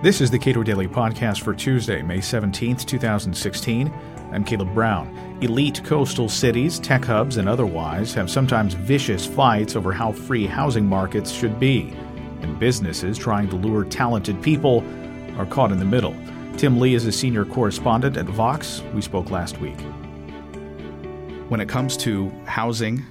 This is the Cato Daily Podcast for Tuesday, May 17th, 2016. I'm Caleb Brown. Elite coastal cities, tech hubs, and otherwise have sometimes vicious fights over how free housing markets should be. And businesses trying to lure talented people are caught in the middle. Tim Lee is a senior correspondent at Vox. We spoke last week. When it comes to housing,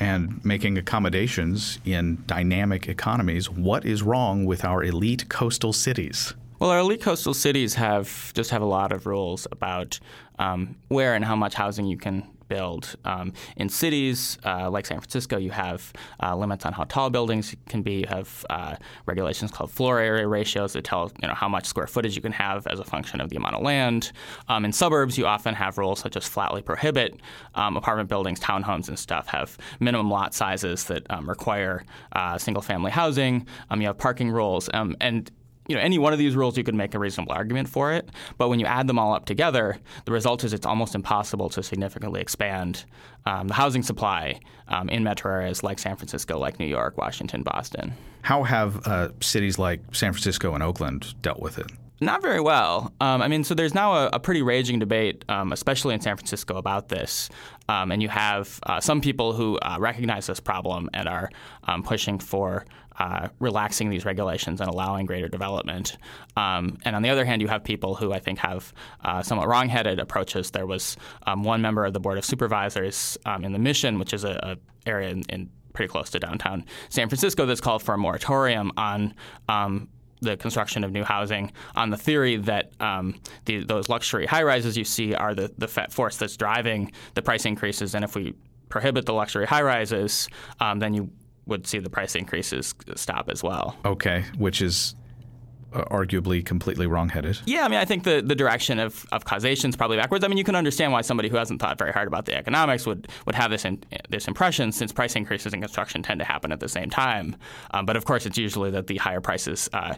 and making accommodations in dynamic economies. What is wrong with our elite coastal cities? Well, our elite coastal cities have just have a lot of rules about um, where and how much housing you can build. Um, in cities uh, like San Francisco, you have uh, limits on how tall buildings can be. You have uh, regulations called floor area ratios that tell you know how much square footage you can have as a function of the amount of land. Um, in suburbs, you often have rules such as flatly prohibit um, apartment buildings, townhomes, and stuff have minimum lot sizes that um, require uh, single-family housing. Um, you have parking rules, um, and you know, any one of these rules, you could make a reasonable argument for it. But when you add them all up together, the result is it's almost impossible to significantly expand um, the housing supply um, in metro areas like San Francisco, like New York, Washington, Boston. How have uh, cities like San Francisco and Oakland dealt with it? Not very well. Um, I mean, so there's now a, a pretty raging debate, um, especially in San Francisco, about this. Um, and you have uh, some people who uh, recognize this problem and are um, pushing for uh, relaxing these regulations and allowing greater development. Um, and on the other hand, you have people who I think have uh, somewhat wrongheaded approaches. There was um, one member of the Board of Supervisors in the Mission, which is a, a area in, in pretty close to downtown San Francisco that's called for a moratorium on um, the construction of new housing on the theory that um, the, those luxury high rises you see are the, the force that's driving the price increases. And if we prohibit the luxury high rises, um, then you would see the price increases stop as well. Okay, which is arguably completely wrongheaded. Yeah, I mean, I think the, the direction of, of causation is probably backwards. I mean, you can understand why somebody who hasn't thought very hard about the economics would, would have this in, this impression, since price increases in construction tend to happen at the same time. Um, but of course, it's usually that the higher prices uh,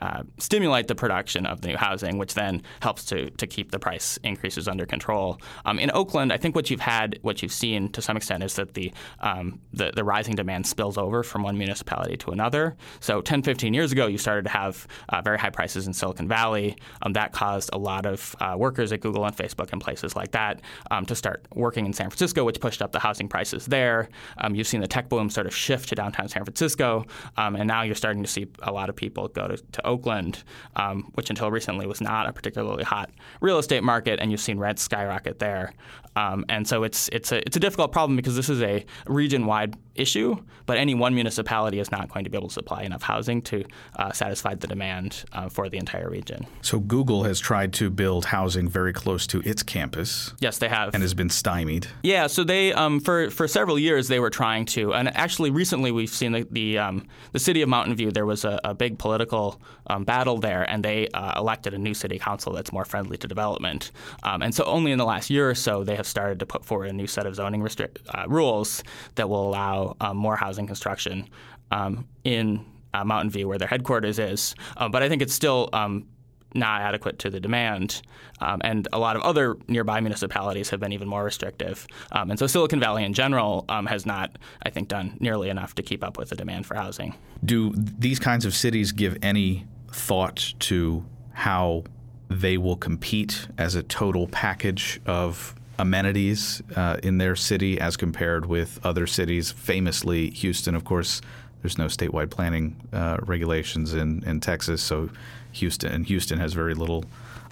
uh, stimulate the production of the new housing, which then helps to to keep the price increases under control. Um, in Oakland, I think what you've had, what you've seen to some extent, is that the, um, the, the rising demand spills over from one municipality to another. So 10, 15 years ago, you started to have uh, very high prices in Silicon Valley. Um, that caused a lot of uh, workers at Google and Facebook and places like that um, to start working in San Francisco, which pushed up the housing prices there. Um, you've seen the tech boom sort of shift to downtown San Francisco, um, and now you're starting to see a lot of people go to, to Oakland, um, which until recently was not a particularly hot real estate market, and you've seen rents skyrocket there. And so it's it's a it's a difficult problem because this is a region-wide issue, but any one municipality is not going to be able to supply enough housing to uh, satisfy the demand uh, for the entire region. So Google has tried to build housing very close to its campus. Yes, they have, and has been stymied. Yeah, so they um, for for several years they were trying to, and actually recently we've seen the the, um, the city of Mountain View. There was a, a big political um, battle there, and they uh, elected a new city council that's more friendly to development. Um, and so only in the last year or so they have started to put forward a new set of zoning restrict, uh, rules that will allow um, more housing construction um, in uh, Mountain View, where their headquarters is. Uh, but I think it's still um, not adequate to the demand. Um, and a lot of other nearby municipalities have been even more restrictive. Um, and so Silicon Valley in general um, has not, I think, done nearly enough to keep up with the demand for housing. Do these kinds of cities give any thought to how they will compete as a total package of amenities uh, in their city as compared with other cities? Famously, Houston, of course, there's no statewide planning uh, regulations in, in Texas, so Houston and Houston has very little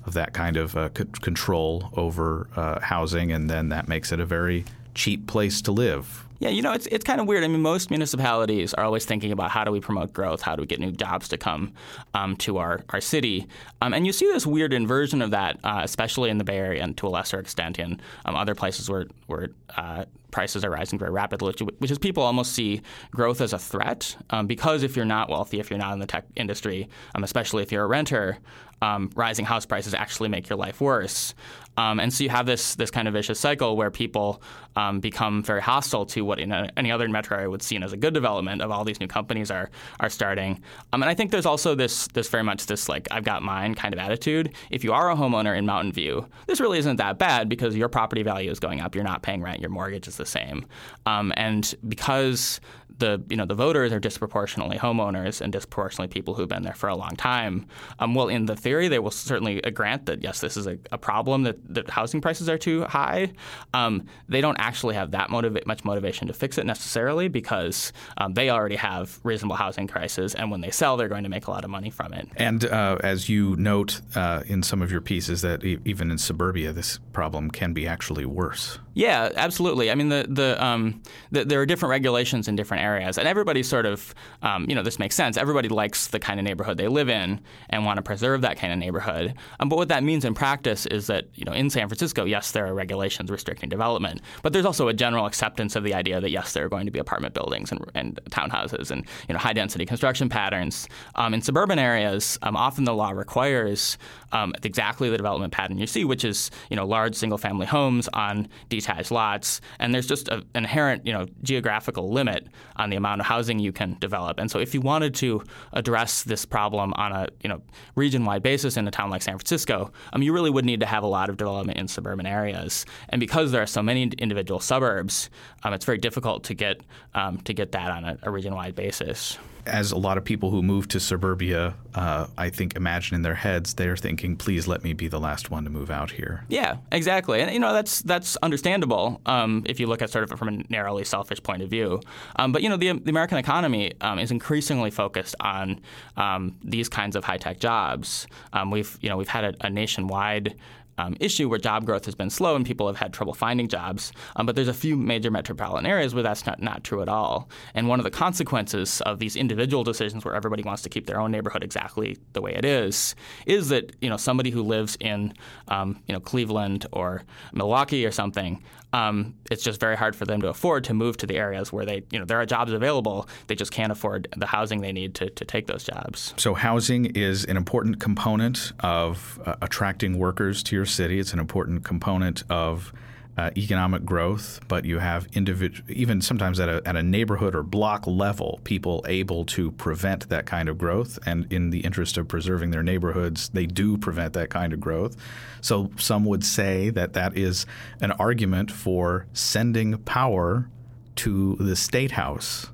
of that kind of uh, c- control over uh, housing, and then that makes it a very cheap place to live. Yeah, you know, it's it's kind of weird. I mean, most municipalities are always thinking about how do we promote growth, how do we get new jobs to come um, to our, our city, um, and you see this weird inversion of that, uh, especially in the Bay Area and to a lesser extent in um, other places where where uh, prices are rising very rapidly, which is people almost see growth as a threat um, because if you're not wealthy, if you're not in the tech industry, um, especially if you're a renter, um, rising house prices actually make your life worse. Um, and so you have this this kind of vicious cycle where people um, become very hostile to what in a, any other metro area would seen as a good development of all these new companies are are starting. Um, and I think there's also this this very much this like I've got mine kind of attitude. If you are a homeowner in Mountain View, this really isn't that bad because your property value is going up. You're not paying rent. Your mortgage is the same. Um, and because the you know the voters are disproportionately homeowners and disproportionately people who've been there for a long time. Um, well, in the theory, they will certainly grant that yes, this is a, a problem that, that housing prices are too high. Um, they don't actually have that motiva- much motivation to fix it necessarily because um, they already have reasonable housing prices, and when they sell, they're going to make a lot of money from it. And uh, as you note uh, in some of your pieces, that e- even in suburbia, this problem can be actually worse. Yeah, absolutely. I mean, the the, um, the there are different regulations in different areas, and everybody sort of, um, you know, this makes sense. Everybody likes the kind of neighborhood they live in and want to preserve that kind of neighborhood. Um, but what that means in practice is that, you know, in San Francisco, yes, there are regulations restricting development, but there's also a general acceptance of the idea that yes, there are going to be apartment buildings and, and townhouses and you know high density construction patterns. Um, in suburban areas, um, often the law requires um, exactly the development pattern you see, which is you know large single family homes on detached lots, and there's just an inherent you know geographical limit on the amount of housing you can develop. And so if you wanted to address this problem on a you know region-wide basis in a town like San Francisco, um, you really would need to have a lot of development in suburban areas. And because there are so many individual suburbs, um, it's very difficult to get um, to get that on a, a region-wide basis as a lot of people who move to suburbia, uh, I think, imagine in their heads, they're thinking, "Please let me be the last one to move out here." Yeah, exactly, and you know that's that's understandable um, if you look at sort of from a narrowly selfish point of view. Um, but you know the, the American economy um, is increasingly focused on um, these kinds of high tech jobs. Um, we've you know we've had a, a nationwide um, issue where job growth has been slow and people have had trouble finding jobs. Um, but there's a few major metropolitan areas where that's not, not true at all. And one of the consequences of these individual decisions where everybody wants to keep their own neighborhood exactly the way it is is that you know somebody who lives in um, you know Cleveland or Milwaukee or something, um, it's just very hard for them to afford to move to the areas where they you know there are jobs available. They just can't afford the housing they need to, to take those jobs. So housing is an important component of uh, attracting workers to your your city. It's an important component of uh, economic growth, but you have individual, even sometimes at a, at a neighborhood or block level, people able to prevent that kind of growth. And in the interest of preserving their neighborhoods, they do prevent that kind of growth. So some would say that that is an argument for sending power to the state house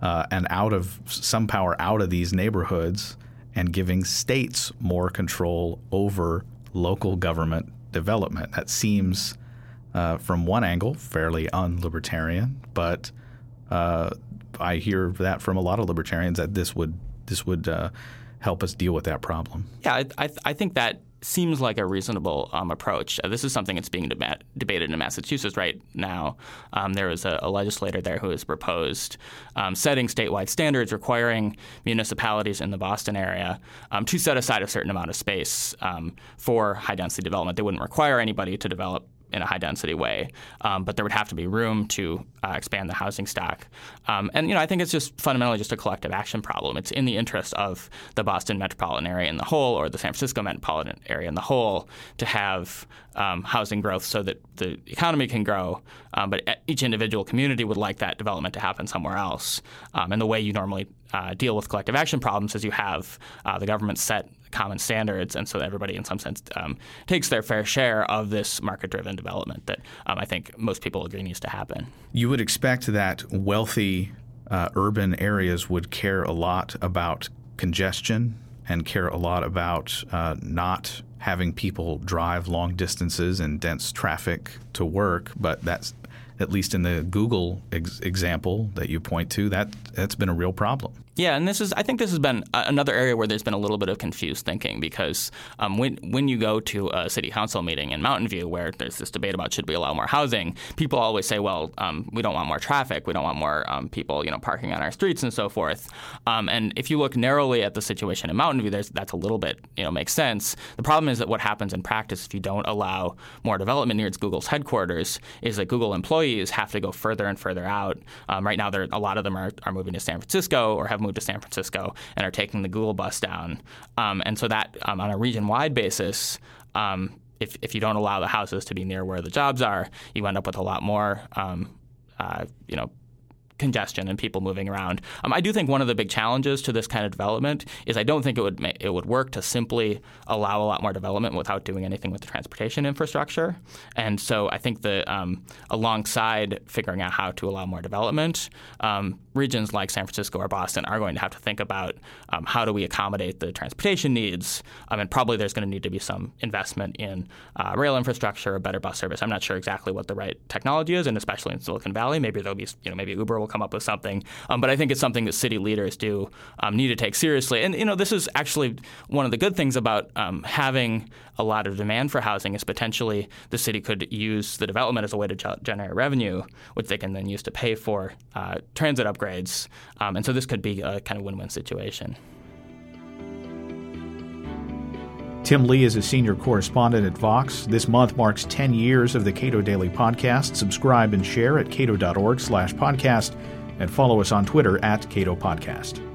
uh, and out of some power out of these neighborhoods and giving states more control over local government development. That seems, uh, from one angle, fairly unlibertarian, but uh, I hear that from a lot of libertarians that this would this would uh, help us deal with that problem. Yeah, I, I, I think that seems like a reasonable um, approach. Uh, this is something that's being deba- debated in Massachusetts right now. Um, there was a, a, legislator there who has proposed um, setting statewide standards requiring municipalities in the Boston area um, to set aside a certain amount of space um, for high density development. They wouldn't require anybody to develop in a high density way, um, but there would have to be room to uh, expand the housing stock. Um, and you know, I think it's just fundamentally just a collective action problem. It's in the interest of the Boston metropolitan area in the whole, or the San Francisco metropolitan area in the whole, to have um, housing growth so that the economy can grow. Um, but each individual community would like that development to happen somewhere else. Um, and the way you normally uh, deal with collective action problems is you have uh, the government set common standards, and so everybody, in some sense, um, takes their fair share of this market-driven development that um, I think most people agree needs to happen. You would expect that wealthy uh, urban areas would care a lot about congestion and care a lot about uh, not having people drive long distances in dense traffic to work, but that's at least in the Google ex- example that you point to, that that's been a real problem. Yeah, and this is I think this has been another area where there's been a little bit of confused thinking because um, when when you go to a city council meeting in Mountain View where there's this debate about should we allow more housing, people always say, well, um, we don't want more traffic, we don't want more um, people you know parking on our streets and so forth. Um, and if you look narrowly at the situation in Mountain View, that's a little bit you know makes sense. The problem is that what happens in practice if you don't allow more development near Google's headquarters is that Google employees have to go further and further out. Um, right now, a lot of them are, are moving to San Francisco or have moved moved to San Francisco and are taking the Google bus down. Um, and so that um, on a region-wide basis, um, if, if you don't allow the houses to be near where the jobs are, you end up with a lot more, um, uh, you know, congestion and people moving around. Um, I do think one of the big challenges to this kind of development is I don't think it would ma- it would work to simply allow a lot more development without doing anything with the transportation infrastructure. And so I think that um, alongside figuring out how to allow more development, um, regions like San Francisco or Boston are going to have to think about um, how do we accommodate the transportation needs, um, and probably there's going to need to be some investment in uh, rail infrastructure, a better bus service. I'm not sure exactly what the right technology is, and especially in Silicon Valley, maybe there'll be you know maybe Uber will come up with something, um, but I think it's something that city leaders do um, need to take seriously. And you know this is actually one of the good things about um, having a lot of demand for housing is potentially the city could use the development as a way to generate revenue, which they can then use to pay for uh, transit upgrades. Um, and so this could be a kind of win-win situation. Tim Lee is a senior correspondent at Vox. This month marks 10 years of the Cato Daily Podcast. Subscribe and share at cato.org slash podcast and follow us on Twitter at Cato Podcast.